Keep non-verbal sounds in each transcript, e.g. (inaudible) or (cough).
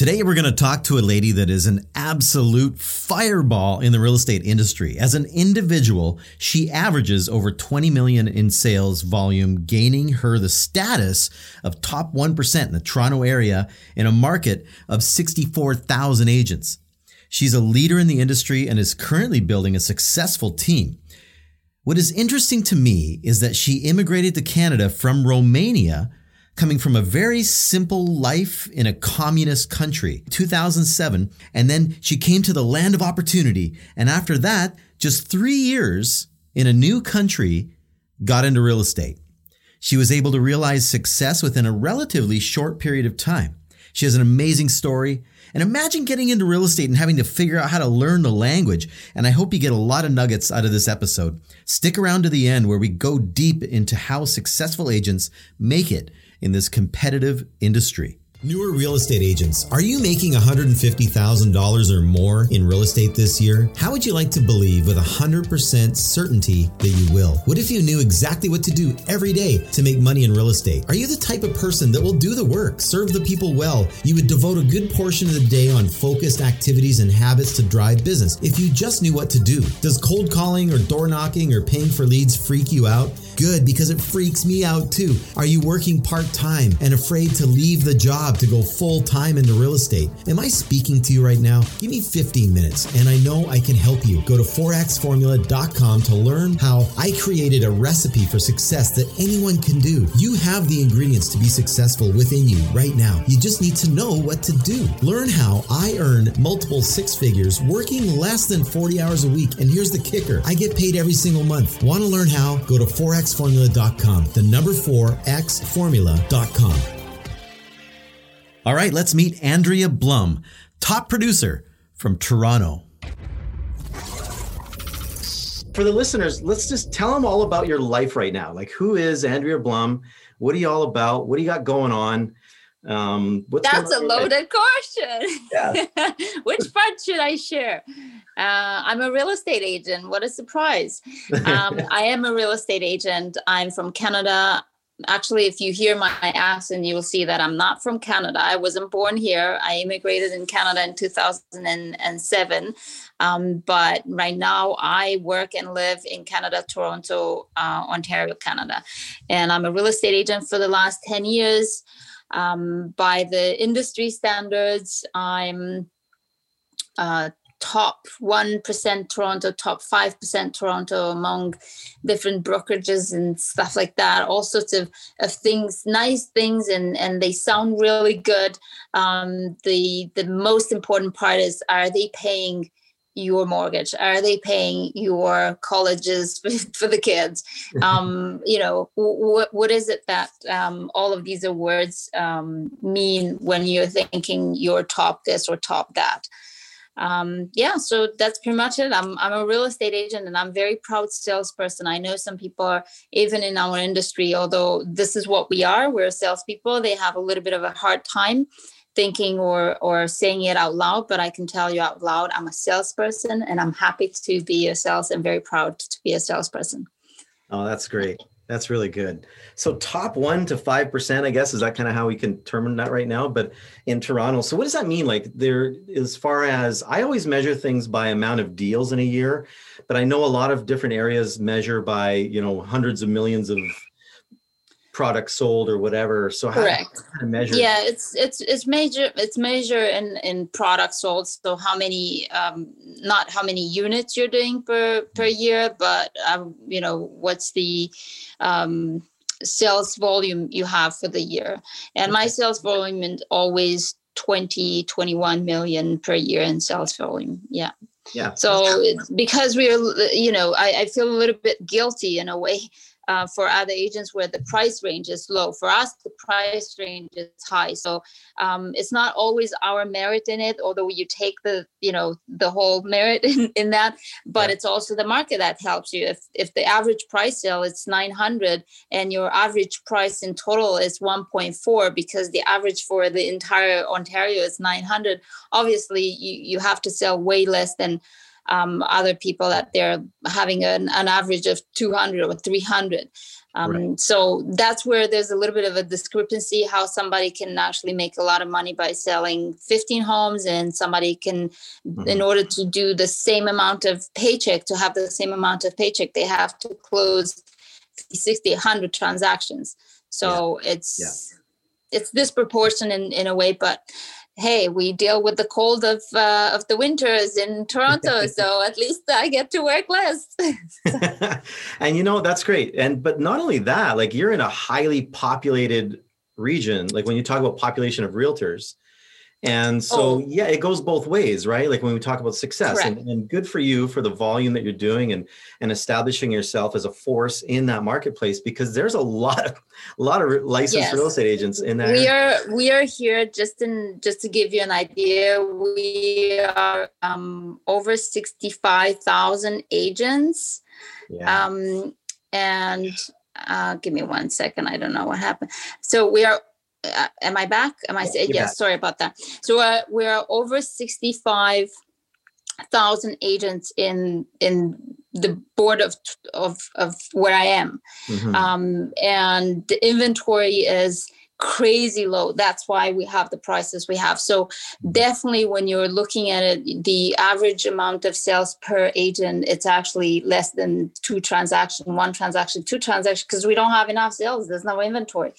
Today, we're going to talk to a lady that is an absolute fireball in the real estate industry. As an individual, she averages over 20 million in sales volume, gaining her the status of top 1% in the Toronto area in a market of 64,000 agents. She's a leader in the industry and is currently building a successful team. What is interesting to me is that she immigrated to Canada from Romania coming from a very simple life in a communist country, 2007. And then she came to the land of opportunity. And after that, just three years in a new country, got into real estate. She was able to realize success within a relatively short period of time. She has an amazing story. And imagine getting into real estate and having to figure out how to learn the language. And I hope you get a lot of nuggets out of this episode. Stick around to the end where we go deep into how successful agents make it in this competitive industry. Newer real estate agents, are you making $150,000 or more in real estate this year? How would you like to believe with 100% certainty that you will? What if you knew exactly what to do every day to make money in real estate? Are you the type of person that will do the work, serve the people well? You would devote a good portion of the day on focused activities and habits to drive business if you just knew what to do. Does cold calling or door knocking or paying for leads freak you out? Good, because it freaks me out too. Are you working part time and afraid to leave the job to go full time into real estate? Am I speaking to you right now? Give me 15 minutes and I know I can help you. Go to 4xformula.com to learn how I created a recipe for success that anyone can do. You have the ingredients to be successful within you right now. You just need to know what to do. Learn how I earn multiple six figures working less than 40 hours a week. And here's the kicker I get paid every single month. Want to learn how? Go to Forex xformula.com. The number four, xformula.com. All right, let's meet Andrea Blum, top producer from Toronto. For the listeners, let's just tell them all about your life right now. Like, who is Andrea Blum? What are you all about? What do you got going on? Um, That's a loaded question. Yeah. (laughs) Which part should I share? Uh, I'm a real estate agent. What a surprise. Um, (laughs) I am a real estate agent. I'm from Canada. Actually, if you hear my accent, you will see that I'm not from Canada. I wasn't born here. I immigrated in Canada in 2007. Um, but right now, I work and live in Canada, Toronto, uh, Ontario, Canada. And I'm a real estate agent for the last 10 years. Um, by the industry standards, I'm uh, top 1% Toronto, top 5% Toronto among different brokerages and stuff like that. All sorts of, of things, nice things, and, and they sound really good. Um, the, the most important part is are they paying your mortgage? Are they paying your colleges (laughs) for the kids? (laughs) Um, you know, what what is it that um, all of these awards um, mean when you're thinking you're top this or top that? Um, yeah, so that's pretty much it. I'm I'm a real estate agent and I'm very proud salesperson. I know some people are even in our industry, although this is what we are, we're salespeople. They have a little bit of a hard time thinking or or saying it out loud but i can tell you out loud i'm a salesperson and i'm happy to be a sales and very proud to be a salesperson. Oh that's great. That's really good. So top one to five percent i guess is that kind of how we can determine that right now but in toronto so what does that mean? Like there as far as i always measure things by amount of deals in a year but i know a lot of different areas measure by you know hundreds of millions of product sold or whatever so how, correct. how measure yeah it's it's it's major it's measure in in products sold so how many um not how many units you're doing per per year but um, you know what's the um sales volume you have for the year. And my sales volume is always 20 21 million per year in sales volume yeah. Yeah so because we're you know I, I feel a little bit guilty in a way uh, for other agents where the price range is low. For us, the price range is high. So um, it's not always our merit in it, although you take the you know the whole merit (laughs) in, in that. But yeah. it's also the market that helps you. If if the average price sale is 900 and your average price in total is 1.4 because the average for the entire Ontario is 900, obviously you you have to sell way less than um, other people that they're having an, an average of 200 or 300 um, right. So that's where there's a little bit of a discrepancy how somebody can actually make a lot of money by selling 15 homes, and somebody can, mm-hmm. in order to do the same amount of paycheck, to have the same amount of paycheck, they have to close 50, 60, 100 transactions. So yeah. it's yeah. it's disproportionate in, in a way, but hey, we deal with the cold of uh, of the winters in Toronto, (laughs) so at least I get to work less. (laughs) (laughs) and you know that's great. And but not only that, like you're in a highly populated region. Like when you talk about population of realtors, and so, oh. yeah, it goes both ways, right? Like when we talk about success and, and, good for you for the volume that you're doing and, and establishing yourself as a force in that marketplace, because there's a lot of, a lot of licensed yes. real estate agents in there. We are, we are here just in, just to give you an idea, we are um, over 65,000 agents. Yeah. Um, and uh, give me one second. I don't know what happened. So we are uh, am I back? Am I saying yes? Sorry about that. So uh, we're over sixty-five thousand agents in in the board of of of where I am, mm-hmm. um, and the inventory is crazy low. That's why we have the prices we have. So mm-hmm. definitely, when you're looking at it, the average amount of sales per agent, it's actually less than two transaction, one transaction, two transactions, because we don't have enough sales. There's no inventory.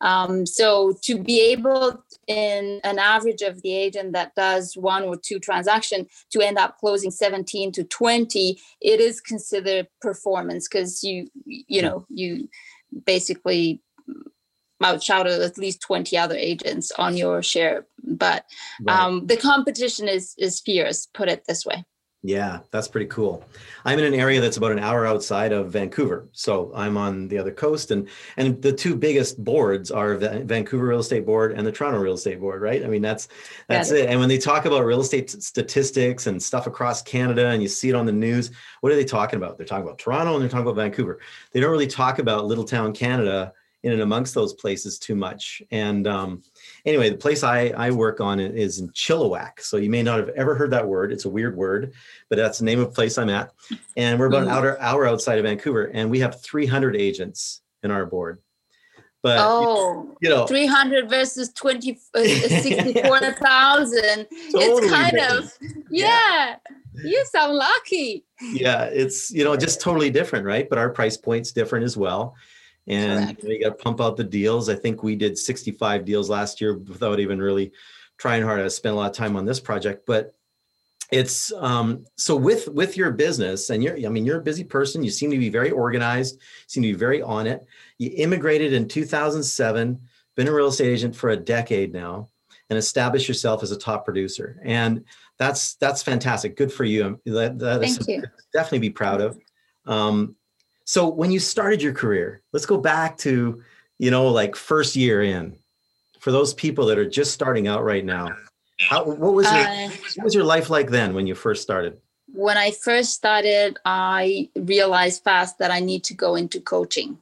Um, so to be able in an average of the agent that does one or two transaction to end up closing 17 to 20, it is considered performance because you, you know, you basically outshouted at least 20 other agents on your share. But right. um, the competition is is fierce, put it this way. Yeah, that's pretty cool. I'm in an area that's about an hour outside of Vancouver, so I'm on the other coast, and and the two biggest boards are the Vancouver Real Estate Board and the Toronto Real Estate Board, right? I mean, that's that's it. And when they talk about real estate statistics and stuff across Canada, and you see it on the news, what are they talking about? They're talking about Toronto and they're talking about Vancouver. They don't really talk about Little Town Canada in and amongst those places too much. And um, anyway, the place I, I work on is in Chilliwack. So you may not have ever heard that word. It's a weird word, but that's the name of the place I'm at. And we're about an hour, hour outside of Vancouver, and we have 300 agents in our board. But oh, you know, 300 versus 20, uh, (laughs) 64,000. totally it's kind different. of, yeah. yeah. You sound lucky. Yeah, it's you know just totally different, right? But our price point's different as well and you, know, got to pump out the deals. I think we did 65 deals last year without even really trying hard. I spent a lot of time on this project, but it's um, so with with your business and you're i mean you're a busy person you seem to be very organized seem to be very on it you immigrated in 2007 been a real estate agent for a decade now and established yourself as a top producer and that's that's fantastic good for you that, that Thank you. definitely be proud of um, so when you started your career, let's go back to, you know, like first year in. For those people that are just starting out right now, how, what was your uh, what was your life like then when you first started? When I first started, I realized fast that I need to go into coaching.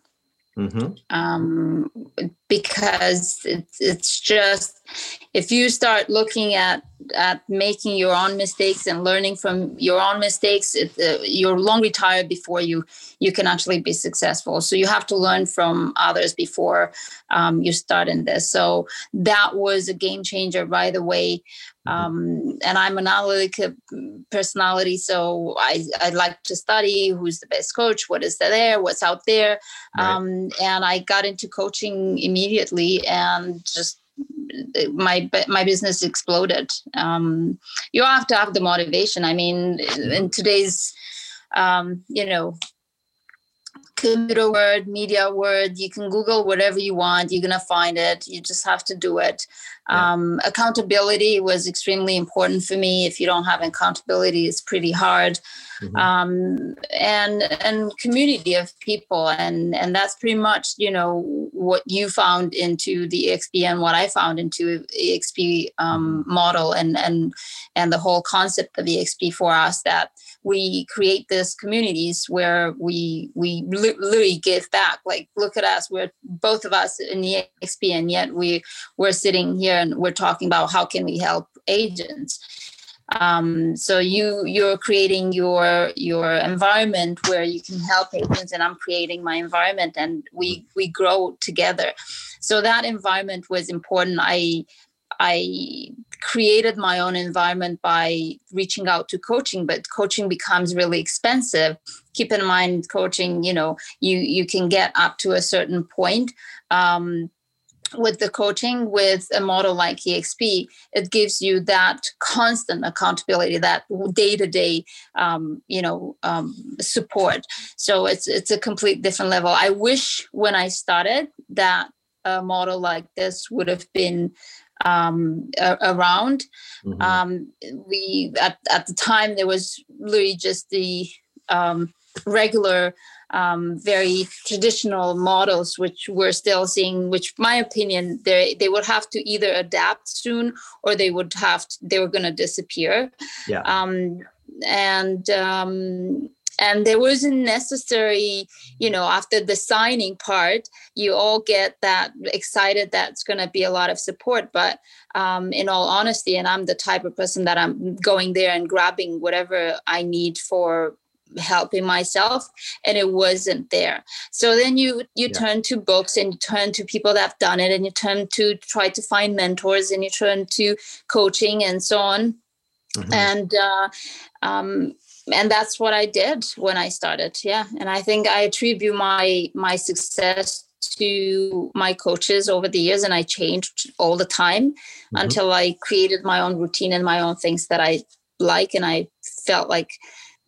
Mm-hmm. Um, because it's, it's just if you start looking at at making your own mistakes and learning from your own mistakes it, uh, you're long retired before you you can actually be successful so you have to learn from others before um, you start in this so that was a game changer right away mm-hmm. um, and i'm an analytic personality so I, I like to study who's the best coach what is there what's out there right. um, and i got into coaching immediately and just my my business exploded. Um, you have to have the motivation. I mean, in today's um, you know computer word, media word, you can Google whatever you want. You're gonna find it. You just have to do it. Yeah. Um, accountability was extremely important for me. If you don't have accountability, it's pretty hard. Mm-hmm. Um, and and community of people, and and that's pretty much you know what you found into the EXP and what I found into EXP um, mm-hmm. model, and and and the whole concept of EXP for us that we create these communities where we we literally give back. Like look at us, we're both of us in the EXP, and yet we we're sitting here and we're talking about how can we help agents um, so you you're creating your your environment where you can help agents and i'm creating my environment and we we grow together. So that environment was important. I i created my own environment by reaching out to coaching but coaching becomes really expensive. Keep in mind coaching you know you you can get up to a certain point. Um, with the coaching with a model like exp it gives you that constant accountability that day-to-day um, you know um, support. So it's it's a complete different level. I wish when i started that a model like this would have been um, around. Mm-hmm. um, we at, at the time there was really just the um, regular um, very traditional models, which we're still seeing. Which, my opinion, they they would have to either adapt soon or they would have to, they were going to disappear. Yeah. Um, and um, and there wasn't necessary you know after the signing part you all get that excited that's going to be a lot of support but um, in all honesty and i'm the type of person that i'm going there and grabbing whatever i need for helping myself and it wasn't there so then you you yeah. turn to books and you turn to people that have done it and you turn to try to find mentors and you turn to coaching and so on mm-hmm. and uh, um, and that's what i did when i started yeah and i think i attribute my my success to my coaches over the years and i changed all the time mm-hmm. until i created my own routine and my own things that i like and i felt like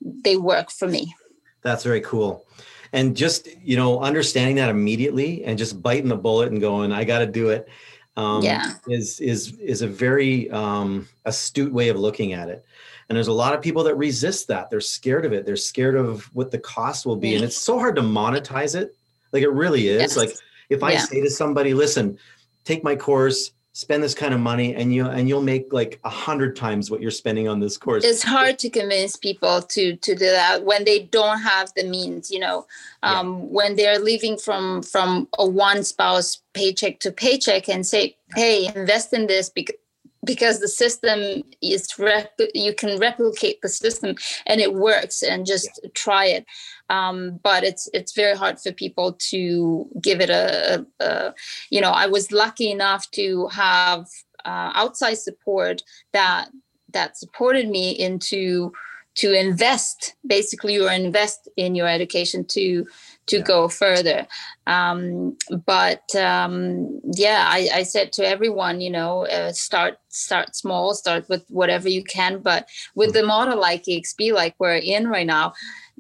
they work for me. That's very cool. And just, you know, understanding that immediately and just biting the bullet and going, I got to do it. Um, yeah. is is is a very um, astute way of looking at it. And there's a lot of people that resist that. They're scared of it. They're scared of what the cost will be, and it's so hard to monetize it. Like it really is. Yes. Like if I yeah. say to somebody, "Listen, take my course, spend this kind of money and you and you'll make like a hundred times what you're spending on this course it's hard to convince people to to do that when they don't have the means you know um, yeah. when they're living from from a one spouse paycheck to paycheck and say hey invest in this because because the system is rep- you can replicate the system and it works and just yeah. try it um, but it's it's very hard for people to give it a, a, you know i was lucky enough to have uh, outside support that that supported me into to invest basically or invest in your education to to yeah. go further um, but um, yeah I, I, said to everyone you know uh, start start small start with whatever you can but with mm-hmm. the model like exp like we're in right now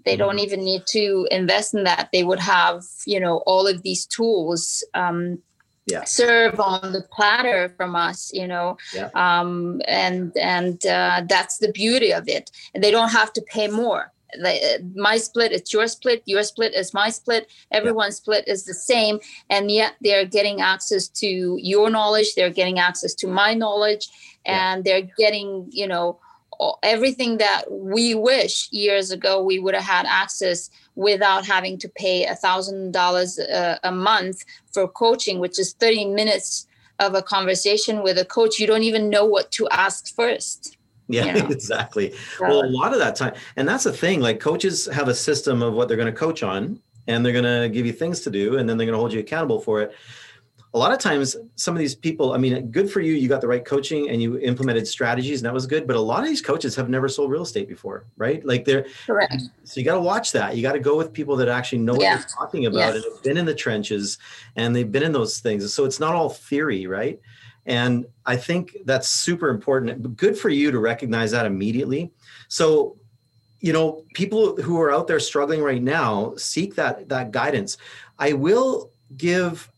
they don't even need to invest in that they would have you know all of these tools um, yeah. serve on the platter from us you know yeah. um, and and uh, that's the beauty of it and they don't have to pay more the, my split it's your split your split is my split everyone's yeah. split is the same and yet they're getting access to your knowledge they're getting access to my knowledge and they're getting you know everything that we wish years ago we would have had access without having to pay a thousand dollars uh, a month for coaching which is 30 minutes of a conversation with a coach you don't even know what to ask first yeah, you know? (laughs) exactly. well, a lot of that time, and that's the thing. Like coaches have a system of what they're going to coach on, and they're going to give you things to do, and then they're going to hold you accountable for it. A lot of times, some of these people, I mean, good for you. You got the right coaching and you implemented strategies, and that was good. But a lot of these coaches have never sold real estate before, right? Like they're correct. So you got to watch that. You got to go with people that actually know yeah. what they're talking about yes. and have been in the trenches, and they've been in those things. So it's not all theory, right? And I think that's super important. Good for you to recognize that immediately. So, you know, people who are out there struggling right now seek that that guidance. I will give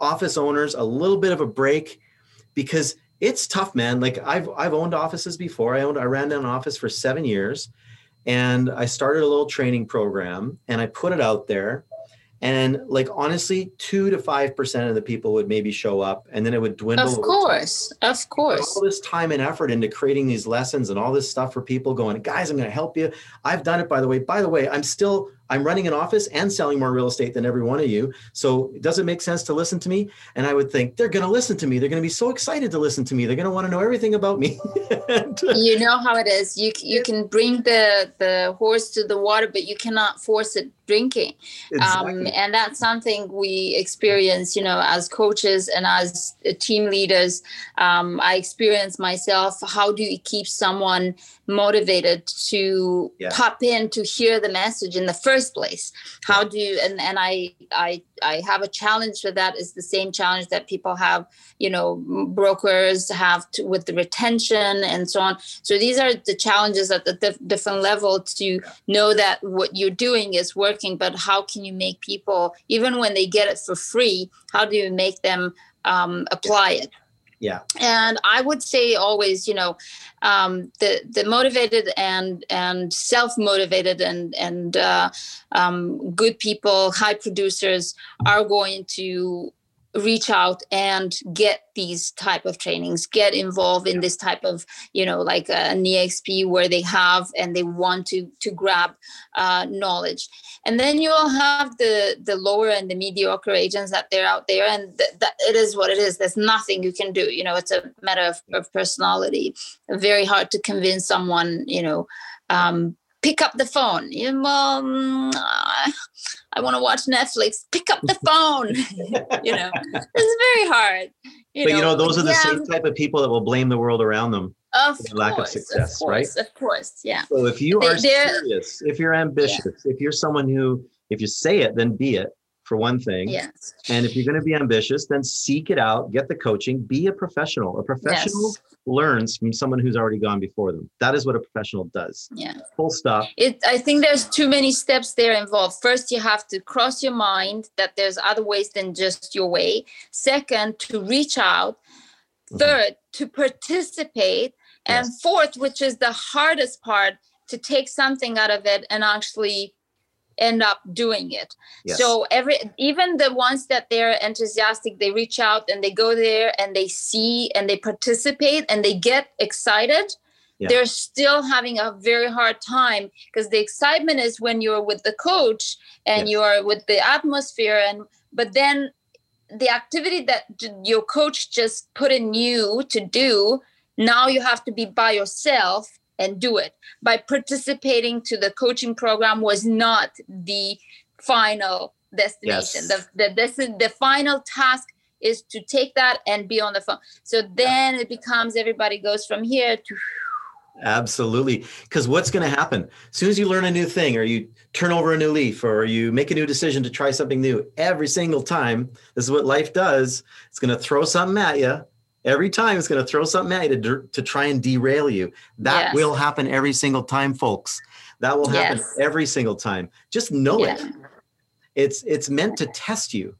office owners a little bit of a break because it's tough, man. Like I've I've owned offices before. I owned I ran an office for 7 years and I started a little training program and I put it out there. And like honestly two to five percent of the people would maybe show up and then it would dwindle of course. Of course all this time and effort into creating these lessons and all this stuff for people going guys i'm going to help you. I've done it by the way. By the way i'm still I'm running an office and selling more real estate than every one of you. So does it make sense to listen to me? And I would think they're going to listen to me. They're going to be so excited to listen to me. They're going to want to know everything about me. (laughs) (laughs) you know how it is. You you can bring the the horse to the water, but you cannot force it drinking. Um, exactly. Um, and that's something we experience, you know, as coaches and as team leaders. Um, I experience myself. How do you keep someone motivated to yeah. pop in to hear the message in the first place? How do you, and, and I, I, I have a challenge for that is the same challenge that people have, you know, brokers have to, with the retention and so on. So these are the challenges at the dif- different level to know that what you're doing is working working but how can you make people even when they get it for free how do you make them um, apply it yeah. And i would say always you know um, the the motivated and and self-motivated and and uh, um, good people high producers are going to reach out and get these type of trainings get involved in this type of you know like an exp where they have and they want to to grab uh, knowledge. And then you'll have the the lower and the mediocre agents that they're out there and th- that it is what it is. There's nothing you can do you know it's a matter of, of personality. Very hard to convince someone you know um, pick up the phone. You know, well, mm, I want to watch Netflix. Pick up the phone. (laughs) you know, it's very hard. You but know, you know, those are the yeah. same type of people that will blame the world around them of for lack of success, of course, right? Of course, yeah. So if you they, are serious, if you're ambitious, yeah. if you're someone who, if you say it, then be it for one thing. Yes. And if you're going to be ambitious, then seek it out, get the coaching, be a professional. A professional yes. learns from someone who's already gone before them. That is what a professional does. Yeah. Full stop. It I think there's too many steps there involved. First, you have to cross your mind that there's other ways than just your way. Second, to reach out. Mm-hmm. Third, to participate. And yes. fourth, which is the hardest part, to take something out of it and actually end up doing it yes. so every even the ones that they're enthusiastic they reach out and they go there and they see and they participate and they get excited yeah. they're still having a very hard time because the excitement is when you're with the coach and yes. you're with the atmosphere and but then the activity that your coach just put in you to do now you have to be by yourself and do it. By participating to the coaching program was not the final destination. Yes. the, the, this is the final task is to take that and be on the phone. So then it becomes everybody goes from here to absolutely. Because what's going to happen? As soon as you learn a new thing or you turn over a new leaf or you make a new decision to try something new every single time this is what life does. It's going to throw something at you every time it's going to throw something at you to, to try and derail you. That yes. will happen every single time folks. That will happen yes. every single time. Just know yeah. it it's it's meant to test you.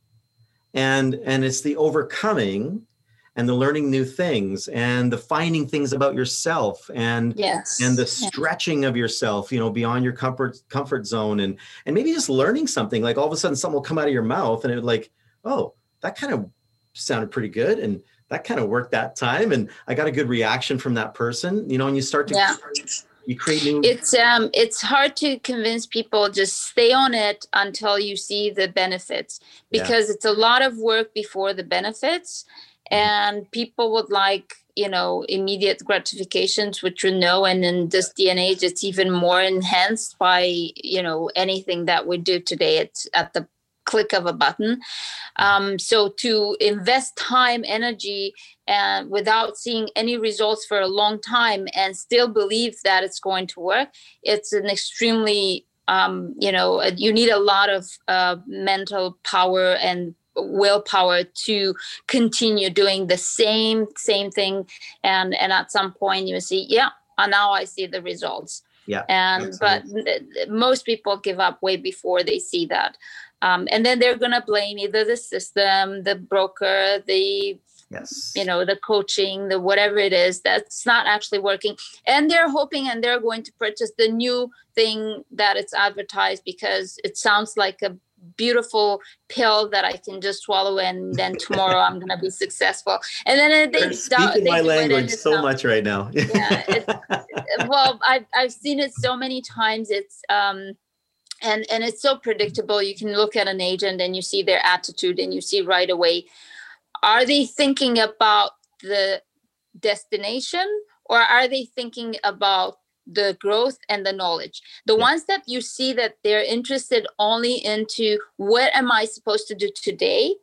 And and it's the overcoming and the learning new things and the finding things about yourself and yes. and the stretching of yourself you know beyond your comfort comfort zone and and maybe just learning something. Like all of a sudden something will come out of your mouth and it like oh that kind of sounded pretty good. And that kind of worked that time and i got a good reaction from that person you know and you start to yeah. you create new it's um it's hard to convince people just stay on it until you see the benefits because yeah. it's a lot of work before the benefits mm-hmm. and people would like you know immediate gratifications which you know and in this day and age it's even more enhanced by you know anything that we do today it's at the click of a button. Um, so to invest time, energy, and without seeing any results for a long time and still believe that it's going to work, it's an extremely um, you know you need a lot of uh, mental power and willpower to continue doing the same same thing and and at some point you see yeah and now i see the results yeah and absolutely. but most people give up way before they see that um, and then they're going to blame either the system the broker the yes you know the coaching the whatever it is that's not actually working and they're hoping and they're going to purchase the new thing that it's advertised because it sounds like a beautiful pill that I can just swallow and then (laughs) tomorrow I'm gonna be successful. And then they You're speaking they my language so not, much right now. yeah. (laughs) well, I've I've seen it so many times. It's um and and it's so predictable. You can look at an agent and you see their attitude and you see right away are they thinking about the destination or are they thinking about the growth and the knowledge? The yeah. ones that you see that they're interested only into what am i supposed to do today?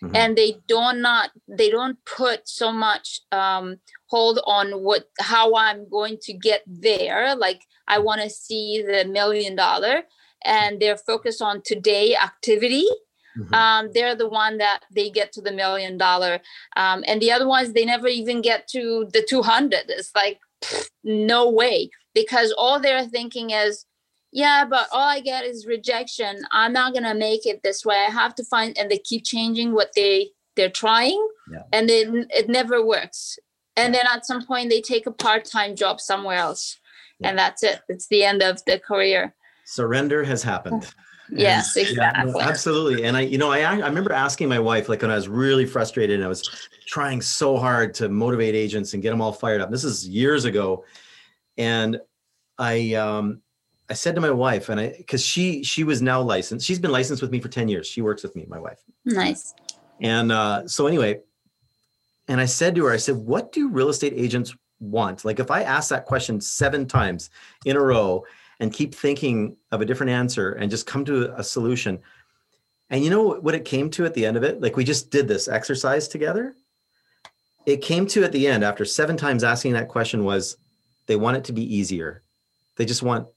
Mm-hmm. and they don't not they don't put so much um, hold on what how i'm going to get there. Like i want to see the million dollar and they're focused on today activity. Mm-hmm. um, they're the one that they get to the million dollar um, and the other ones they never even get to the 200 it's like pff, no way. Because all they're thinking is yeah but all i get is rejection. I'm not gonna make it this way. I have to find and they keep changing what they they're trying yeah. and then it never works. And then at some point they take a part-time job somewhere else yeah. and that's it. It's the end of the career surrender has happened. Yes and, exactly yeah, absolutely. And i you know I, I remember asking my wife like when i was really frustrated and i was trying so hard to motivate agents and get them all fired up. This is years ago. And i um i said to my wife and i because she she was now licensed she's been licensed with me for 10 years. She works with me my wife. Nice. And uh so anyway and i said to her i said what do real estate agents want? Like if i ask that question seven times in a row and keep thinking of a different answer and just come to a solution. And you know what it came to at the end of it? Like we just did this exercise together. It came to at the end after seven times asking that question was they want it to be easier. They just want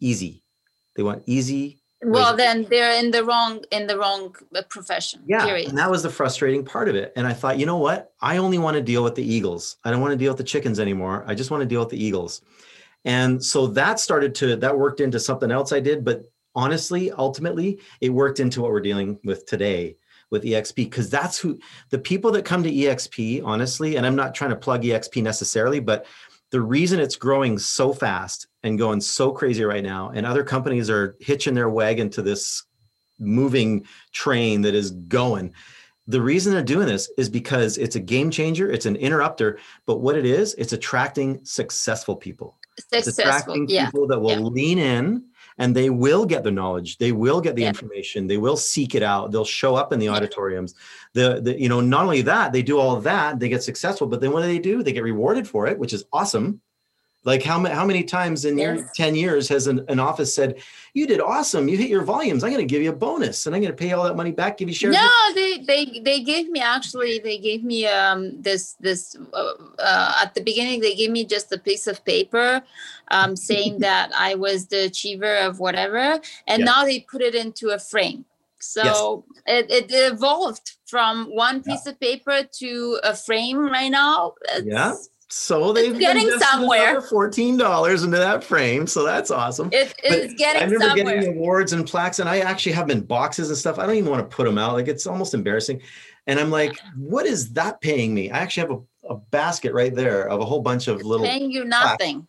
easy. They want easy. Well, then they're in the wrong in the wrong uh, profession. Yeah, period. and that was the frustrating part of it. And I thought, you know what? I only want to deal with the eagles. I don't want to deal with the chickens anymore. I just want to deal with the eagles. And so that started to, that worked into something else I did. But honestly, ultimately, it worked into what we're dealing with today with EXP because that's who the people that come to EXP, honestly, and I'm not trying to plug EXP necessarily, but the reason it's growing so fast and going so crazy right now, and other companies are hitching their wagon to this moving train that is going. The reason they're doing this is because it's a game changer, it's an interrupter, but what it is, it's attracting successful people successful yeah. people that will yeah. lean in and they will get the knowledge they will get the yeah. information they will seek it out they'll show up in the auditoriums the, the you know not only that they do all that they get successful but then what do they do they get rewarded for it which is awesome like how, how many times in yes. your 10 years has an, an, office said, you did awesome. You hit your volumes. I'm going to give you a bonus and I'm going to pay all that money back, give you shares. No, they, they, they gave me actually, they gave me um, this, this uh, uh, at the beginning, they gave me just a piece of paper um, saying (laughs) that I was the achiever of whatever. And yeah. now they put it into a frame. So yes. it, it evolved from one piece yeah. of paper to a frame right now. It's, yeah so they've it's getting somewhere. Fourteen dollars into that frame, so that's awesome. It is getting. I remember somewhere. getting awards and plaques, and I actually have been boxes and stuff. I don't even want to put them out; like it's almost embarrassing. And I'm like, what is that paying me? I actually have a, a basket right there of a whole bunch of it's little. Paying you nothing.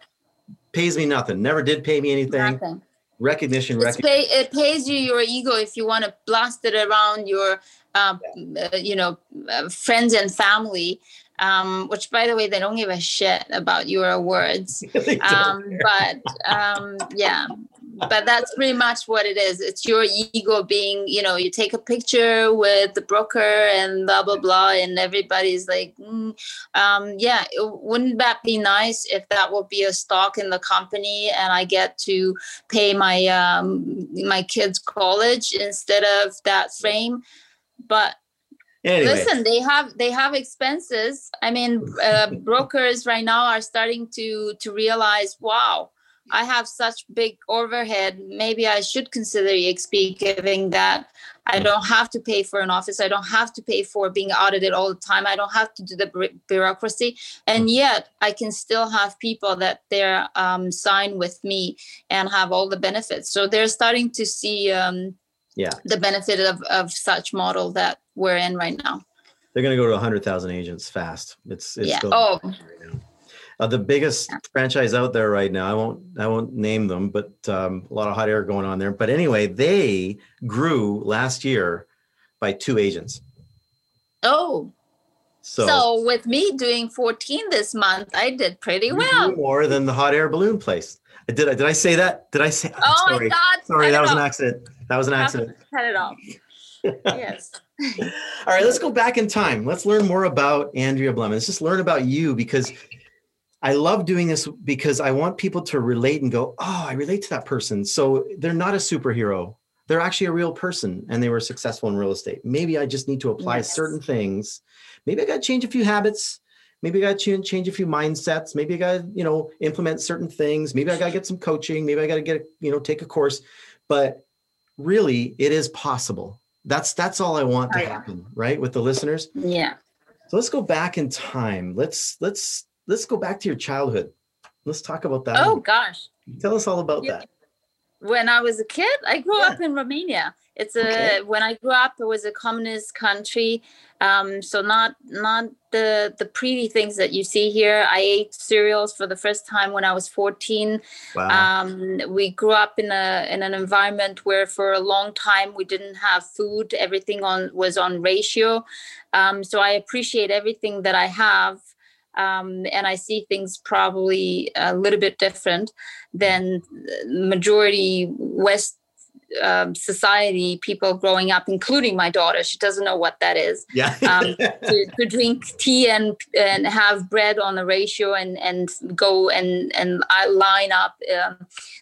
Pays me nothing. Never did pay me anything. Nothing. Recognition. recognition. Pay, it pays you your ego if you want to blast it around your, um, yeah. uh, you know, uh, friends and family um, which by the way they don't give a shit about your awards (laughs) um, but um, yeah. But that's pretty much what it is. It's your ego being you know you take a picture with the broker and blah blah blah and everybody's like mm, um, yeah wouldn't that be nice if that would be a stock in the company and i get to pay my um, my kids college instead of that frame? But Anyway. Listen, they have they have expenses. I mean, uh, (laughs) brokers right now are starting to to realize, wow, I have such big overhead. Maybe I should consider EXP, giving that I don't have to pay for an office. I don't have to pay for being audited all the time. I don't have to do the bureaucracy, and yet I can still have people that they're um, sign with me and have all the benefits. So they're starting to see. Um, yeah the benefit of, of such model that we're in right now they're going to go to 100000 agents fast it's, it's yeah oh right uh, the biggest yeah. franchise out there right now i won't i won't name them but um, a lot of hot air going on there but anyway they grew last year by two agents oh So, so with me doing 14 this month, I did pretty well. More than the hot air balloon place. I did I did I say that? Did I say? (laughs) Oh sorry. my God! Sorry, that was off. an accident. That was an accident. Cut it off. Yes. (laughs) All right, let's go back in time. Let's learn more about Andrea Blum. Let's just learn about you because I love doing this because I want people to relate and go, oh, I relate to that person. So they're not a superhero. They're actually a real person and they were successful in real estate. Maybe I just need to apply yes. certain things. Maybe I got to change a few habits. Maybe I got to change a few mindsets. Maybe I got to, you know, implement certain things. Maybe I got to get some coaching. Maybe I got to get, you know, take a course. But really, it is possible. That's that's all I want to happen, right? With the listeners. Yeah. So let's go back in time. Let's let's let's go back to your childhood. Let's talk about that. Oh gosh. Tell us all about that. When I was a kid, I grew yeah. up in Romania. It's a okay. when I grew up, it was a communist country. Um, so not not the the pretty things that you see here. I ate cereals for the first time when I was 14. Wow. Um, we grew up in a in an environment where for a long time we didn't have food. Everything on was on ratio. Um, so I appreciate everything that I have um, and I see things probably a little bit different than majority West um, society people growing up, including my daughter. She doesn't know what that is. Yeah. um, (laughs) to, to, drink tea and and have bread on a ratio and and go and and line up um,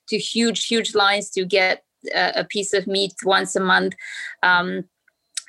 to huge huge lines to get a, a, piece of meat once a month. Um,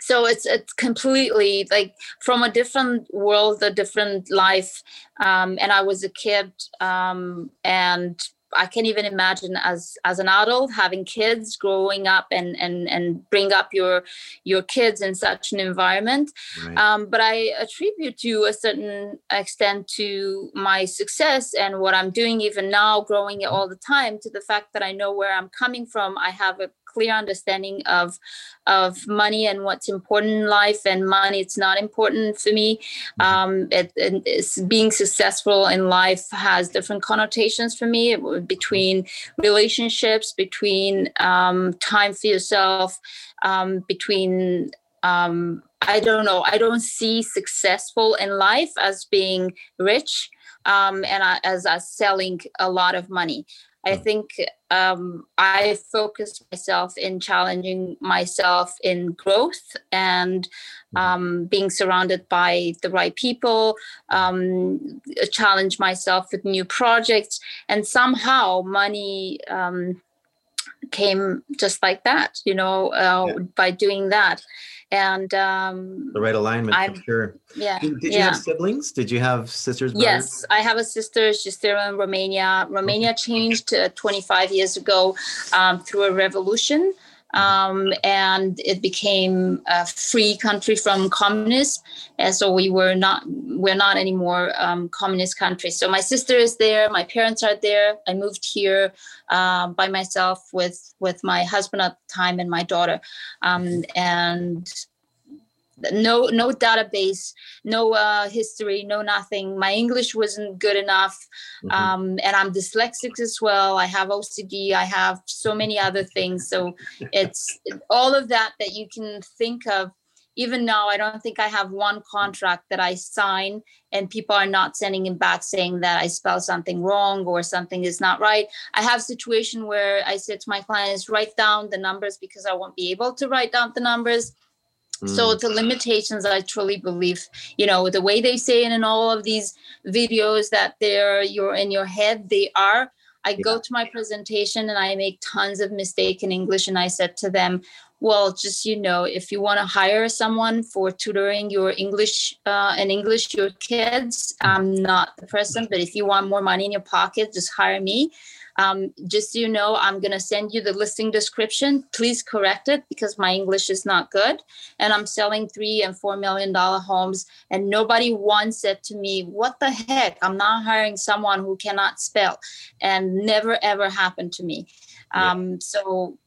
so it's it's completely like from a different world a different life um, and i was a kid um, and I can't even imagine as as an adult having kids growing up and and and bring up your your kids in such an environment. Right. Um, but I attribute to a certain extent to my success and what I'm doing even now, growing it all the time, to the fact that I know where I'm coming from. I have a clear understanding of of money and what's important in life and money it's not important for me mm-hmm. um, it, it's being successful in life has different connotations for me between relationships between um, time for yourself um, between um, i don't know i don't see successful in life as being rich um, and I, as, as selling a lot of money I think um, I focused myself in challenging myself in growth and mm-hmm. um, being surrounded by the right people, um, challenge myself with new projects, and somehow money um, came just like that, you know, uh, yeah. by doing that and um, the right alignment I'm, for sure. Yeah. Did, did yeah. you have siblings? Did you have sisters? Brothers? Yes, I have a sister. She's still in Romania. Romania changed uh, 25 years ago um, through a revolution um, and it became a free country from communists. And so we were not we're not anymore um, communist country. So my sister is there, my parents are there. I moved here uh, by myself with with my husband at the time and my daughter, um, and no no database no uh, history no nothing. My english wasn't good enough mm-hmm. um, and i'm dyslexic as well. I have ocd i have so many other things. So it's all of that that you can think of. Even now i don't think i have one contract that i sign and people are not sending it back saying that i spelled something wrong or something is not right. I have situation where i said to my clients write down the numbers because i won't be able to write down the numbers so mm. the limitations, I truly believe, you know, the way they say it in all of these videos that they're you're in your head, they are. I yeah. go to my presentation and I make tons of mistake in English, and I said to them, "Well, just you know, if you want to hire someone for tutoring your English uh, and English your kids, I'm not the person. But if you want more money in your pocket, just hire me." Um, just so you know, I'm going to send you the listing description. Please correct it because my English is not good. And I'm selling three and four million dollar homes. And nobody once said to me, What the heck? I'm not hiring someone who cannot spell. And never ever happened to me. Um, yeah. So.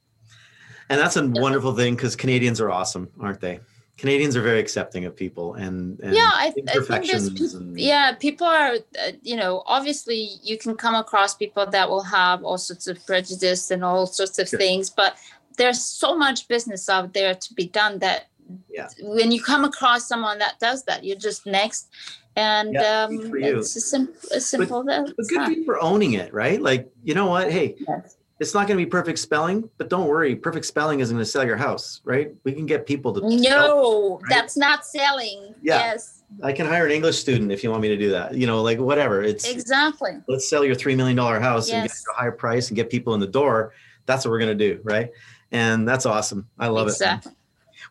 And that's a wonderful thing because Canadians are awesome, aren't they? Canadians are very accepting of people and, and yeah, I, I think there's pe- and... yeah, people are uh, you know obviously you can come across people that will have all sorts of prejudice and all sorts of sure. things, but there's so much business out there to be done that yeah. when you come across someone that does that, you're just next. And yeah, um, it's a, sim- a simple. But, but good for for owning it, right? Like, you know what? Hey, yes. It's not going to be perfect spelling, but don't worry. Perfect spelling isn't going to sell your house, right? We can get people to. No, sell, right? that's not selling. Yeah. Yes. I can hire an English student if you want me to do that. You know, like whatever. It's exactly. Let's sell your three million dollar house yes. and get a higher price and get people in the door. That's what we're gonna do, right? And that's awesome. I love exactly. it.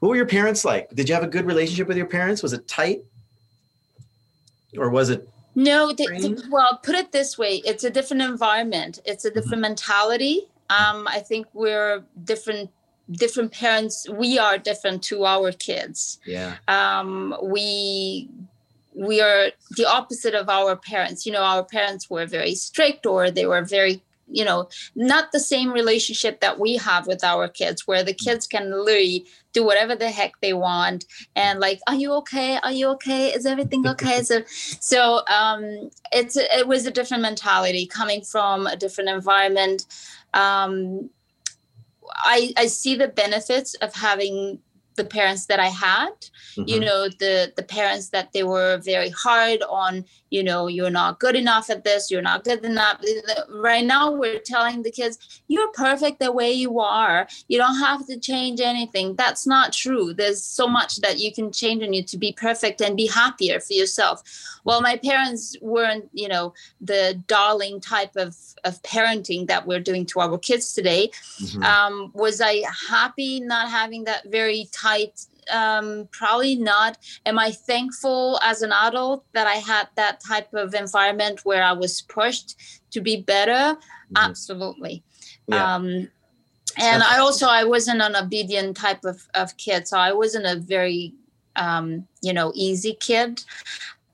What were your parents like? Did you have a good relationship with your parents? Was it tight, or was it? No. The, the, well, put it this way: it's a different environment. It's a mm-hmm. different mm-hmm. mentality. Um, I think we're different different parents we are different to our kids yeah um we we are the opposite of our parents you know our parents were very strict or they were very you know not the same relationship that we have with our kids where the kids can literally do whatever the heck they want and like are you okay? Are you okay? Is everything (laughs) okay? So so um it's it was a different mentality coming from a different environment. Um I, I see the benefits of having the parents that I had, mm-hmm. you know, the the parents that they were very hard on, you know, you're not good enough at this, you're not good enough. Right now we're telling the kids, you're perfect the way you are. You don't have to change anything. That's not true. There's so much that you can change in you to be perfect and be happier for yourself. Well, my parents weren't, you know, the darling type of of parenting that we're doing to our kids today. Mm-hmm. Um, was I happy not having that very tight um, probably not. Am I thankful as an adult that I had that type of environment where I was pushed to be better? Mm-hmm. Absolutely. Yeah. Um, and I also I wasn't an obedient type of, of kid, so I wasn't a very um, you know easy kid.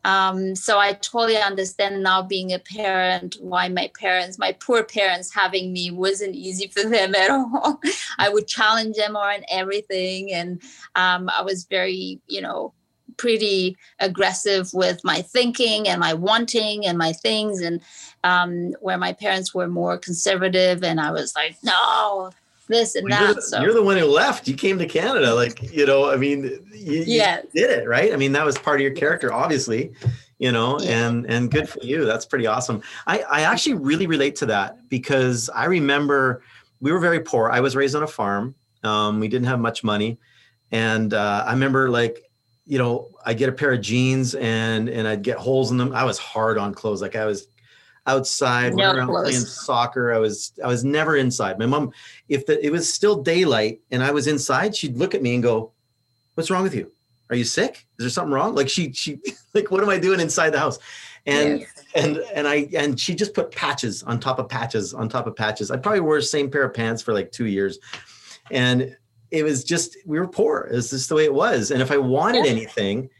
Um, so I totally understand now being a parent why my parents, my poor parents, having me wasn't easy for (laughs) them at all. I would challenge them on everything, and um, I was very, you know, pretty aggressive with my thinking and my wanting and my things, and um, where my parents were more conservative, and I was like, no, this and well, that. You're the, so you're the one who left. You came to Canada, like you know. I mean, you, yeah. You did it right. I mean, that was part of your character, obviously. You know, yeah. and and good for you. That's pretty awesome. I I actually really relate to that because I remember we were very poor. I was raised on a farm. Um, we didn't have much money, and uh, I remember like you know I get a pair of jeans and and I'd get holes in them. I was hard on clothes. Like I was outside no around playing soccer. I was I was never inside. My mom, if the, it was still daylight and I was inside, she'd look at me and go, "What's wrong with you? Are you sick? Is there something wrong?" Like she she (laughs) like, "What am I doing inside the house?" And yes. and and I and she just put patches on top of patches on top of patches. I probably wore the same pair of pants for like two years, and it was just we were poor. It's just the way it was. And if I wanted yeah. anything,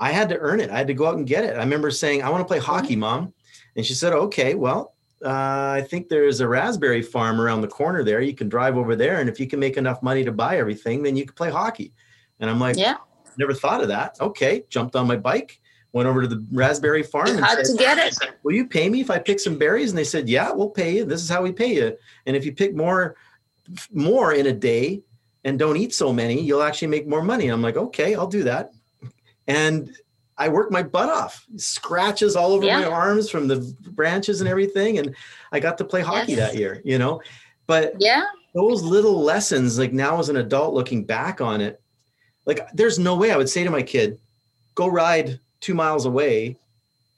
I had to earn it. I had to go out and get it. I remember saying, "I want to play hockey, mom." And she said, okay, well, uh, I think there's a raspberry farm around the corner there. You can drive over there. And if you can make enough money to buy everything, then you can play hockey. And I'm like, yeah, never thought of that. Okay. Jumped on my bike, went over to the raspberry farm. and said, to get it. Will you pay me if I pick some berries? And they said, yeah, we'll pay you. This is how we pay you. And if you pick more, more in a day and don't eat so many, you'll actually make more money. I'm like, okay, I'll do that. And I worked my butt off, scratches all over yeah. my arms from the branches and everything. And I got to play hockey yes. that year, you know. But yeah, those little lessons, like now as an adult looking back on it, like there's no way I would say to my kid, go ride two miles away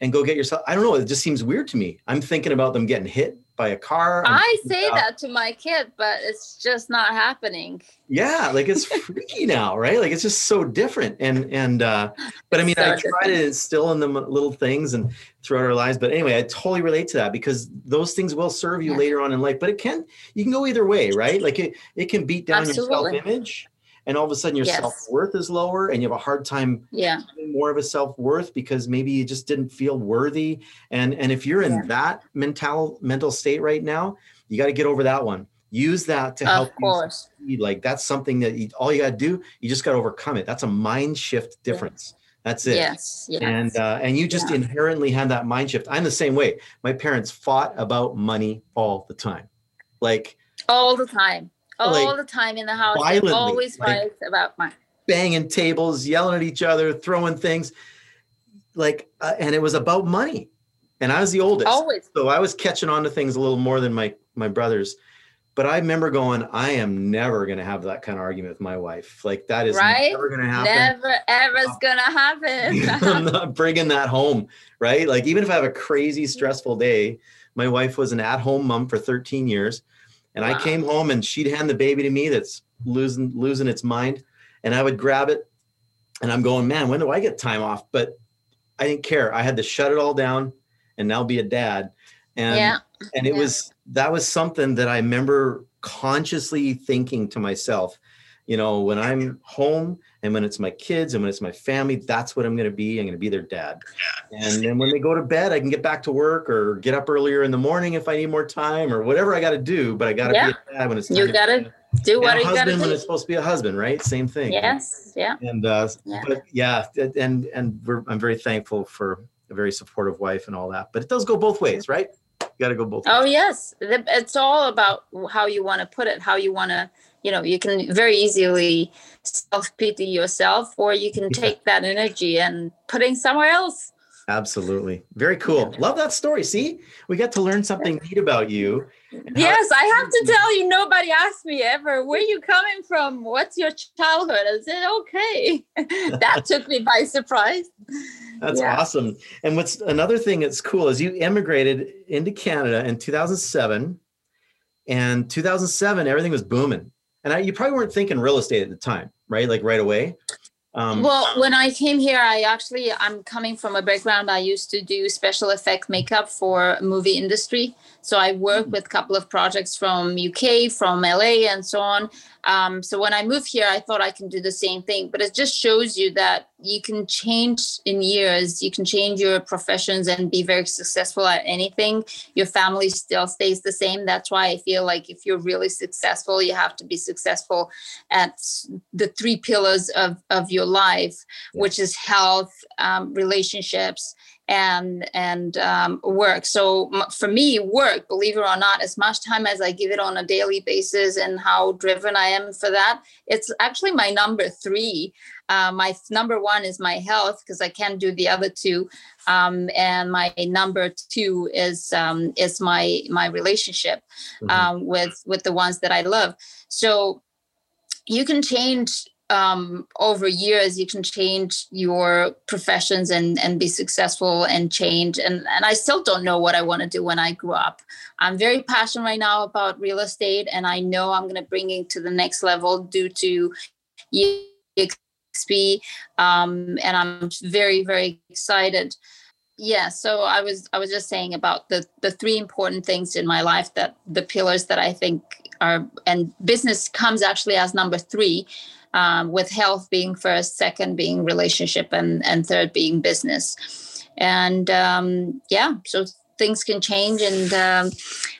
and go get yourself. I don't know. It just seems weird to me. I'm thinking about them getting hit by a car. I say that to my kid, but it's just not happening. Yeah, like it's (laughs) freaky now, right? Like it's just so different. And and uh but I mean, so I try to instill in them little things and throughout our lives. But anyway, I totally relate to that because those things will serve you yeah. later on in life. But it can you can go either way, right? Like it it can beat down Absolutely. your self-image and all of a sudden your yes. self-worth is lower and you have a hard time yeah more of a self-worth because maybe you just didn't feel worthy and and if you're in yeah. that mental mental state right now you got to get over that one use that to help you like that's something that you, all you got to do you just got to overcome it that's a mind shift difference yeah. That's it. Yes. yes. And uh, and you just yeah. inherently had that mind shift. I'm the same way. My parents fought about money all the time, like all the time all like, the time in the house. Always like, fights about money. banging tables, yelling at each other, throwing things. Like, uh, and it was about money. And I was the oldest. Always. So I was catching on to things a little more than my my brothers. But I remember going, I am never going to have that kind of argument with my wife. Like that is right? never going to happen. Never, ever's going to happen. (laughs) I'm (laughs) not bringing that home, right? Like even if I have a crazy stressful day, my wife was an at-home mom for 13 years, and wow. I came home and she'd hand the baby to me that's losing losing its mind, and I would grab it, and I'm going, man, when do I get time off? But I didn't care. I had to shut it all down and now be a dad. And yeah. and it yeah. was that was something that I remember consciously thinking to myself, you know, when I'm home and when it's my kids and when it's my family, that's what I'm going to be. I'm going to be their dad. And then when they go to bed, I can get back to work or get up earlier in the morning if I need more time or whatever I got to do. But I got to yeah. be a dad when it's you got to do what you got to do. When it's supposed to be a husband, right? Same thing. Yes. Yeah. And uh, yeah. but yeah, and and I'm very thankful for a very supportive wife and all that. But it does go both ways, right? You got to go both. Oh yes, it's all about how you want to put it, how you want to. You know, you can very easily self pity yourself, or you can take that energy and putting somewhere else. Absolutely. Very cool. Yeah. Love that story. See, we got to learn something neat about you. Yes, I have to (laughs) tell you, nobody asked me ever, where you coming from? What's your childhood? I said, okay. (laughs) that (laughs) took me by surprise. That's yeah. awesome. And what's another thing that's cool is you immigrated into Canada in 2007. And 2007, everything was booming. And I, you probably weren't thinking real estate at the time, right? Like right away. Um, well, when I came here, I actually I'm coming from a background. I used to do special effect makeup for movie industry. So I work hmm. with a couple of projects from UK, from LA, and so on. Um, so when I moved here, I thought I can do the same thing. But it just shows you that you can change in years. You can change your professions and be very successful at anything. Your family still stays the same. That's why I feel like if you're really successful, you have to be successful at the three pillars of of your life, which is health, um, relationships, and and um, work so for me work believe it or not as much time as i give it on a daily basis and how driven i am for that it's actually my number three uh, my number one is my health because i can't do the other two um, and my number two is um, is my my relationship mm-hmm. Um, with with the ones that i love so you can change um, over years you can change your professions and and be successful and change and and I still don't know what I want to do when I grow up. I'm very passionate right now about real estate and I know I'm going to bring it to the next level due to EXP um, and I'm very very excited. Yeah, so I was I was just saying about the the three important things in my life that the pillars that I think are and business comes actually as number 3 um, with health being first, second being relationship, and and third being business. And um, yeah, so things can change, and um,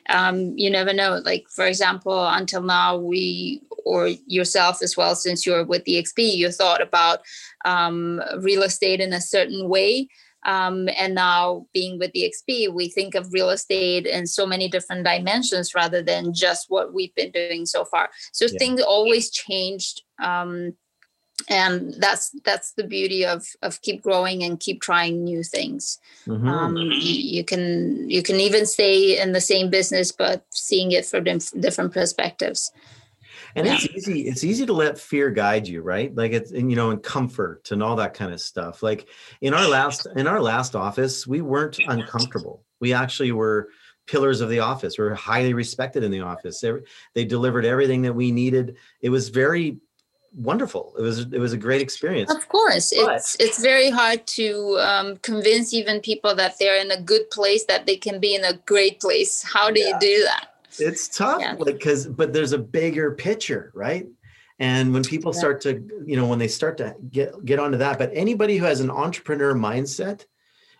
um, you never know. Like for example, until now, we or yourself as well, since you're with the XP, you thought about um, real estate in a certain way. Um, and now being with the XP, we think of real estate in so many different dimensions rather than just what we've been doing so far. So yeah. things always changed. Um, and that's that's the beauty of of keep growing and keep trying new things mm-hmm. um, you, you, can you can even stay in the same business but seeing it from different perspectives and yeah. it's easy it's easy to let fear guide you right? Like it's and you know and comfort and all that kind of stuff. Like in our last in our last office we weren't uncomfortable. We actually were pillars of the office. We are highly respected in the office. They, they delivered everything that we needed. It was very wonderful. It was it was a great experience. Of course but, it's it's very hard to um, convince even people that they're in a good place that they can be in a great place. How do yeah. you do that it's tough yeah. like because but there's a bigger picture right? And when people yeah. start to you know when they start to get get onto that but anybody who has an entrepreneur mindset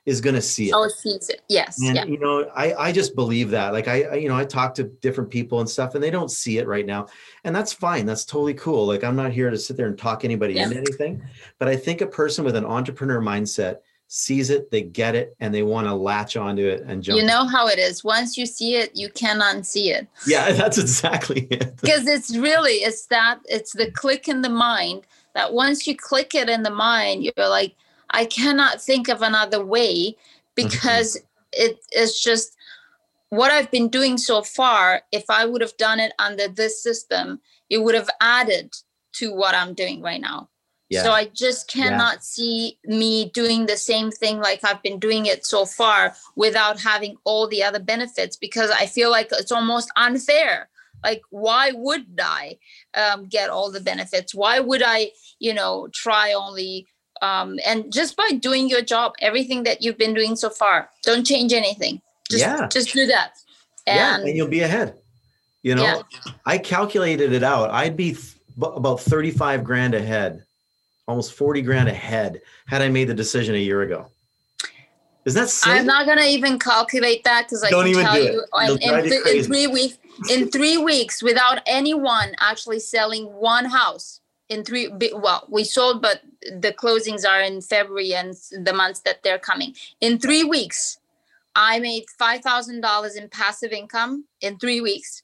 is going to see it. Oh sees it. Yes. And yeah. you know i i just believe that. Like I, I you know i talk to different people and stuff and they don't see it right now. And that's fine. That's totally cool. Like i'm not here to sit there and talk anybody yeah. into anything. But i think a person with an entrepreneur mindset sees it, they get it, and they want to latch onto it and jump. You know how it is. Once you see it, you cannot unsee it. (laughs) Yeah, that's exactly it. (laughs) Because it's really it's that it's the click in the mind that once you click it in the mind, you're like, I cannot think of another way (laughs) because it is just what I've been doing so far. If I would have done it under this system, it would have added to what I'm doing right now. Yeah. So I just cannot yeah. see me doing the same thing like I've been doing it so far without having all the other benefits because I feel like it's almost unfair. Like, why would I um, get all the benefits? Why would I, you know, try only? Um, and just by doing your job, everything that you've been doing so far, don't change anything. Just, yeah. just do that. And, yeah, and you'll be ahead. You know, yeah. I calculated it out. I'd be th- about 35 grand ahead almost 40 grand ahead had I made the decision a year ago. Is that silly? I'm not gonna even calculate that because I Don't can tell you. In, in, th- in, three weeks in three weeks without anyone actually selling one house. In three well we sold but the closings are in February and the months that they're coming. In three weeks I made five thousand dollars in passive income in three weeks.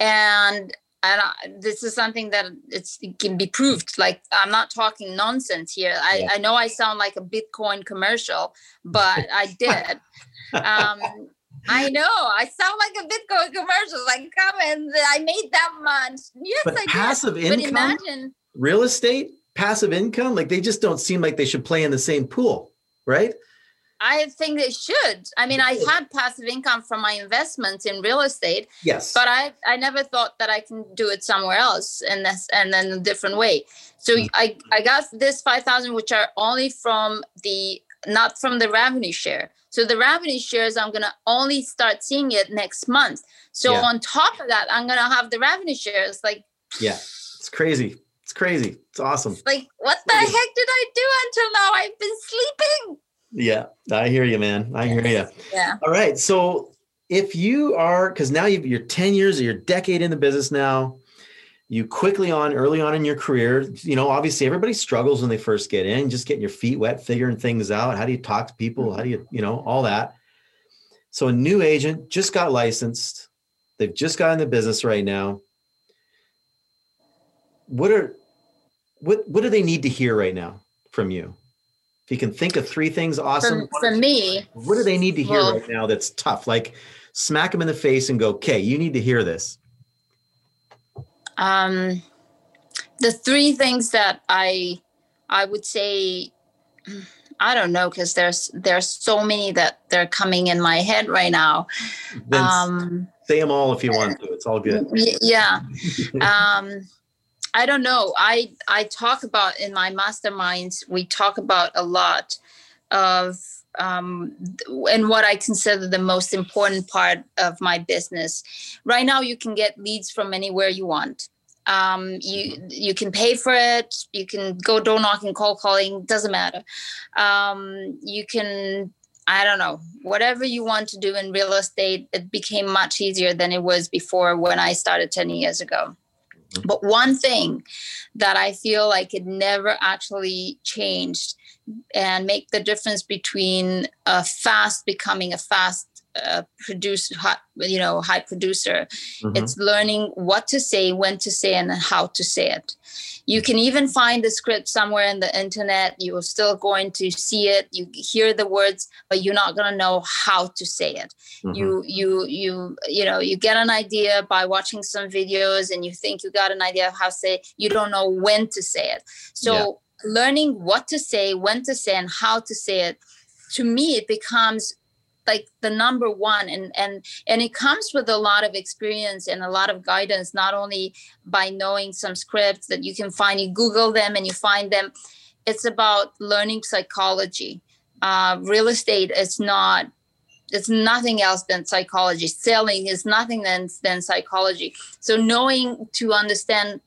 And and I, this is something that it's it can be proved. Like i'm not talking nonsense here. I, yeah. I know i sound like a bitcoin commercial but (laughs) i did. Um, i know. I sound like a bitcoin commercial. Like come and i made that much. Yes but i passive did. income? but imagine. Real estate? Passive income? Like they just don't seem like they should play in the same pool right I think they should. I mean, I had passive income from my investments in real estate. Yes. But I, I never thought that I can do it somewhere else and this and then a different way. So mm-hmm. I, I got this five thousand, which are only from the not from the revenue share. So the revenue shares, I'm gonna only start seeing it next month. So yeah. on top of that, I'm gonna have the revenue shares. Like yeah, it's crazy. It's crazy. It's awesome. Like what the heck did I do until now? I've been sleeping. Yeah, I hear you, man. I hear you. Yeah. All right. So if you are, because now you're 10 years or you're decade in the business now, you quickly on early on in your career, you know, obviously everybody struggles when they first get in, just getting your feet wet, figuring things out. How do you talk to people? How do you, you know, all that. So a new agent just got licensed. They've just got in the business right now. What are what what do they need to hear right now from you? If you can think of three things awesome. For, for me, what do they need to hear well, right now that's tough? Like smack them in the face and go, okay, you need to hear this. Um, the three things that I I would say I don't know because there's there's so many that they're coming in my head right now. Then um, say them all if you want to. It's all good. Yeah. (laughs) um, I don't know. I I talk about in my masterminds. We talk about a lot of um, and what I consider the most important part of my business. Right now, you can get leads from anywhere you want. Um, you you can pay for it. You can go door knocking, cold calling. Doesn't matter. Um, you can I don't know, whatever you want to do in real estate, it became much easier than it was before when I started 10 years ago. But one thing that I feel like it never actually changed and make the difference between a fast becoming a fast uh, producer, you know, high producer. Mm-hmm. It's learning what to say, when to say, and how to say it. You can even find the script somewhere in the internet. You're still going to see it. You hear the words, but you're not going to know how to say it. Mm-hmm. You, you, you, you know, you get an idea by watching some videos, and you think you got an idea of how to say. It. You don't know when to say it. So. Yeah. Learning what to say, when to say, and how to say it, to me, it becomes like the number one and and and it comes with a lot of experience and a lot of guidance not only by knowing some scripts that you can find you google them and you find them. It's about learning psychology. Uh, real estate is not it's nothing else than psychology. Selling is nothing than, than psychology. So knowing to understand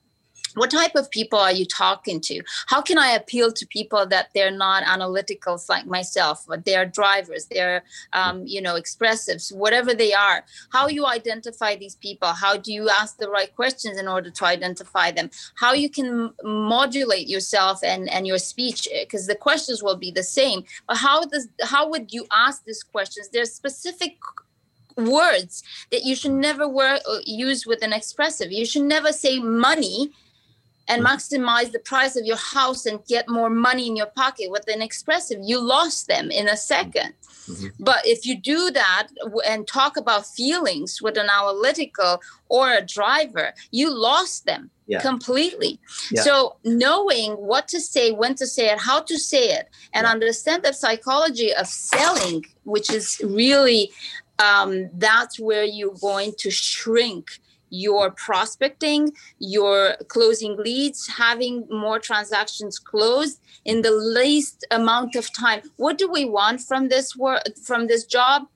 what type of people are you talking to? How can i appeal to people that they're not analyticals like myself but they're drivers they're um, you know expressives whatever they are? How you identify these people? How do you ask the right questions in order to identify them? How you can modulate yourself and and your speech? Because the questions will be the same. But how does how would you ask these questions? There's specific words that you should never wor- use with an expressive. You should never say money and mm-hmm. maximize the price of your house and get more money in your pocket with an expressive you lost them in a 2nd mm-hmm. but if you do that and talk about feelings with an analytical or a driver you lost them yeah. completely yeah. so knowing what to say when to say it how to say it and yeah. understand the psychology of selling which is really um, that's where you're going to shrink your prospecting, your closing leads, having more transactions closed in the least amount of time. What do we want from this work from this job?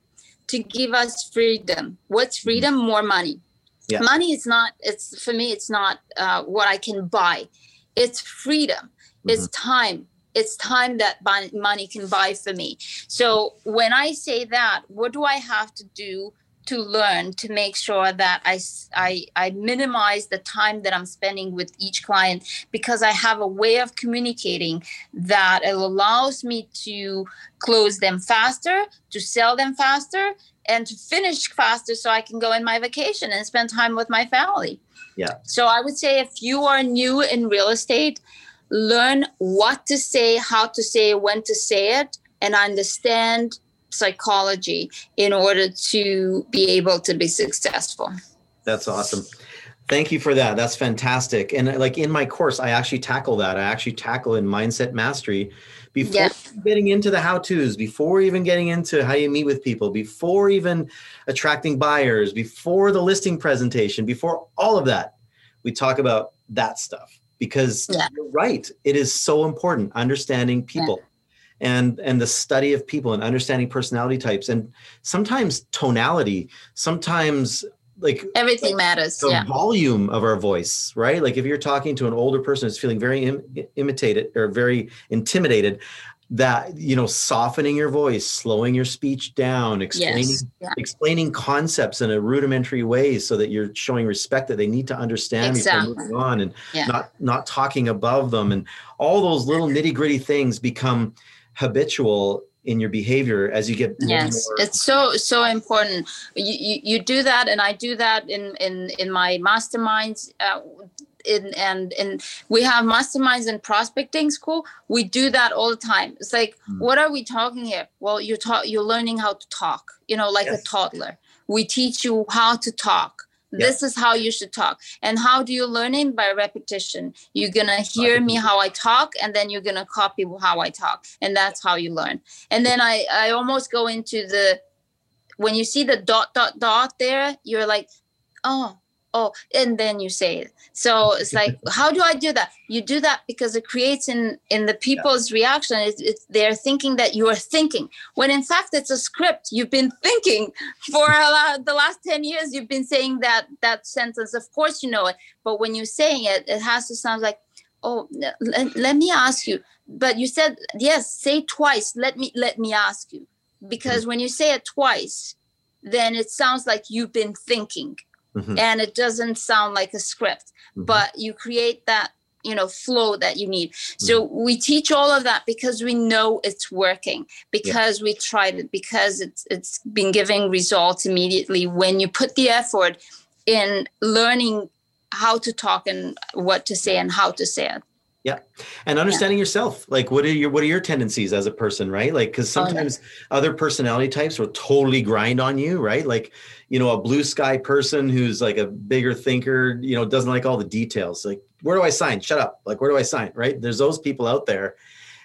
To give us freedom. What's mm-hmm. freedom? More money. Yeah. Money is not. It's for me. It's not uh, what I can buy. It's freedom. Mm-hmm. It's time. It's time that money can buy for me. So when I say that, what do I have to do to learn to make sure that I, I, I minimize the time that I'm spending with each client because I have a way of communicating that it allows me to close them faster, to sell them faster, and to finish faster so I can go in my vacation and spend time with my family. Yeah. So I would say if you are new in real estate, learn what to say, how to say, when to say it, and understand psychology in order to be able to be successful. That's awesome. Thank you for that. That's fantastic. And uh, like in my course, I actually tackle that. I actually tackle in mindset mastery before yeah. getting into the how to's, before even getting into how you meet with people, before even attracting buyers, before the listing presentation, before all of that. We talk about that stuff because yeah. you're right. It is so important understanding people. Yeah and and the study of people and understanding personality types and sometimes tonality sometimes like everything matters the yeah. volume of our voice right like if you're talking to an older person who's feeling very Im- imitated or very intimidated that you know softening your voice slowing your speech down explaining yes. yeah. explaining concepts in a rudimentary way so that you're showing respect that they need to understand exactly. before moving on and yeah. not not talking above them and all those little nitty gritty things become habitual in your behavior as you get yes more. it's so so important you, you, you do that and i do that in in in my masterminds uh, in and and we have masterminds and prospecting school we do that all the time it's like mm. what are we talking here well you're talk you're learning how to talk you know like yes. a toddler we teach you how to talk this is how you should talk. And how do you learn it? By repetition. You're gonna hear me how i talk and then you're gonna copy how i talk. And that's how you learn. And then i i almost go into the when you see the dot dot dot there you're like oh oh and then you say it. So it's (laughs) like how do i do that? You do that because it creates in in the people's yeah. reaction. It's, it's, they're thinking that you are thinking when in fact it's a script. You've been (laughs) thinking for lot, the last 10 years you've been saying that that sentence. Of course you know it. But when you're saying it it has to sound like oh let, let me ask you. But you said yes say twice. Let me let me ask you. Because mm-hmm. when you say it twice then it sounds like you've been thinking mm-hmm. and it doesn't sound like a script mm-hmm. but you create that you know flow that you need mm-hmm. so we teach all of that because we know it's working because yeah. we tried it because it's it's been giving results immediately when you put the effort in learning how to talk and what to say and how to say it yeah. And understanding yeah. yourself. Like what are your what are your tendencies as a person, right? Like cuz sometimes oh, yeah. other personality types will totally grind on you, right? Like, you know, a blue sky person who's like a bigger thinker, you know, doesn't like all the details. Like, where do I sign? Shut up. Like, where do I sign? Right? There's those people out there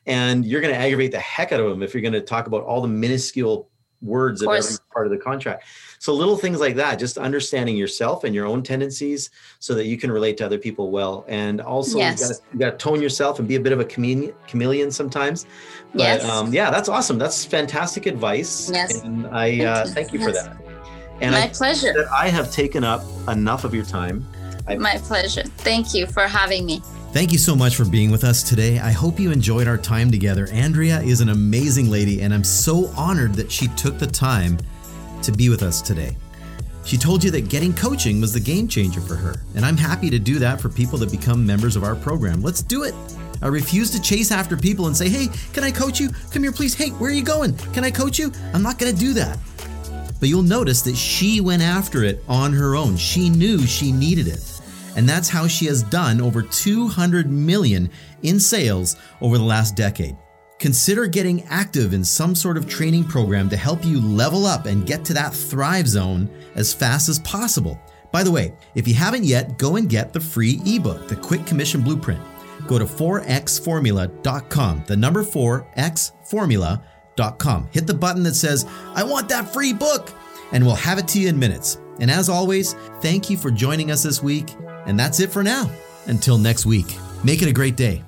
and you're going to aggravate the heck out of them if you're going to talk about all the minuscule words of, of every part of the contract. So little things like that, just understanding yourself and your own tendencies so that you can relate to other people well. And also yes. you got to tone yourself and be a bit of a chameleon, chameleon sometimes. But yes. um, yeah, that's awesome. That's fantastic advice. Yes. And I uh, thank you for that. And My I pleasure. That I have taken up enough of your time. I- My pleasure. Thank you for having me. Thank you so much for being with us today. I hope you enjoyed our time together. Andrea is an amazing lady, and I'm so honored that she took the time to be with us today. She told you that getting coaching was the game changer for her, and I'm happy to do that for people that become members of our program. Let's do it. I refuse to chase after people and say, hey, can I coach you? Come here, please. Hey, where are you going? Can I coach you? I'm not going to do that. But you'll notice that she went after it on her own. She knew she needed it. and that's how she has done over 200 million in sales over the last decade. Consider getting active in some sort of training program to help you level up and get to that thrive zone as fast as possible. By the way, if you haven't yet, go and get the free ebook, The Quick Commission Blueprint. Go to 4xformula.com, the number 4xformula.com. Hit the button that says, I want that free book, and we'll have it to you in minutes. And as always, thank you for joining us this week. And that's it for now. Until next week, make it a great day.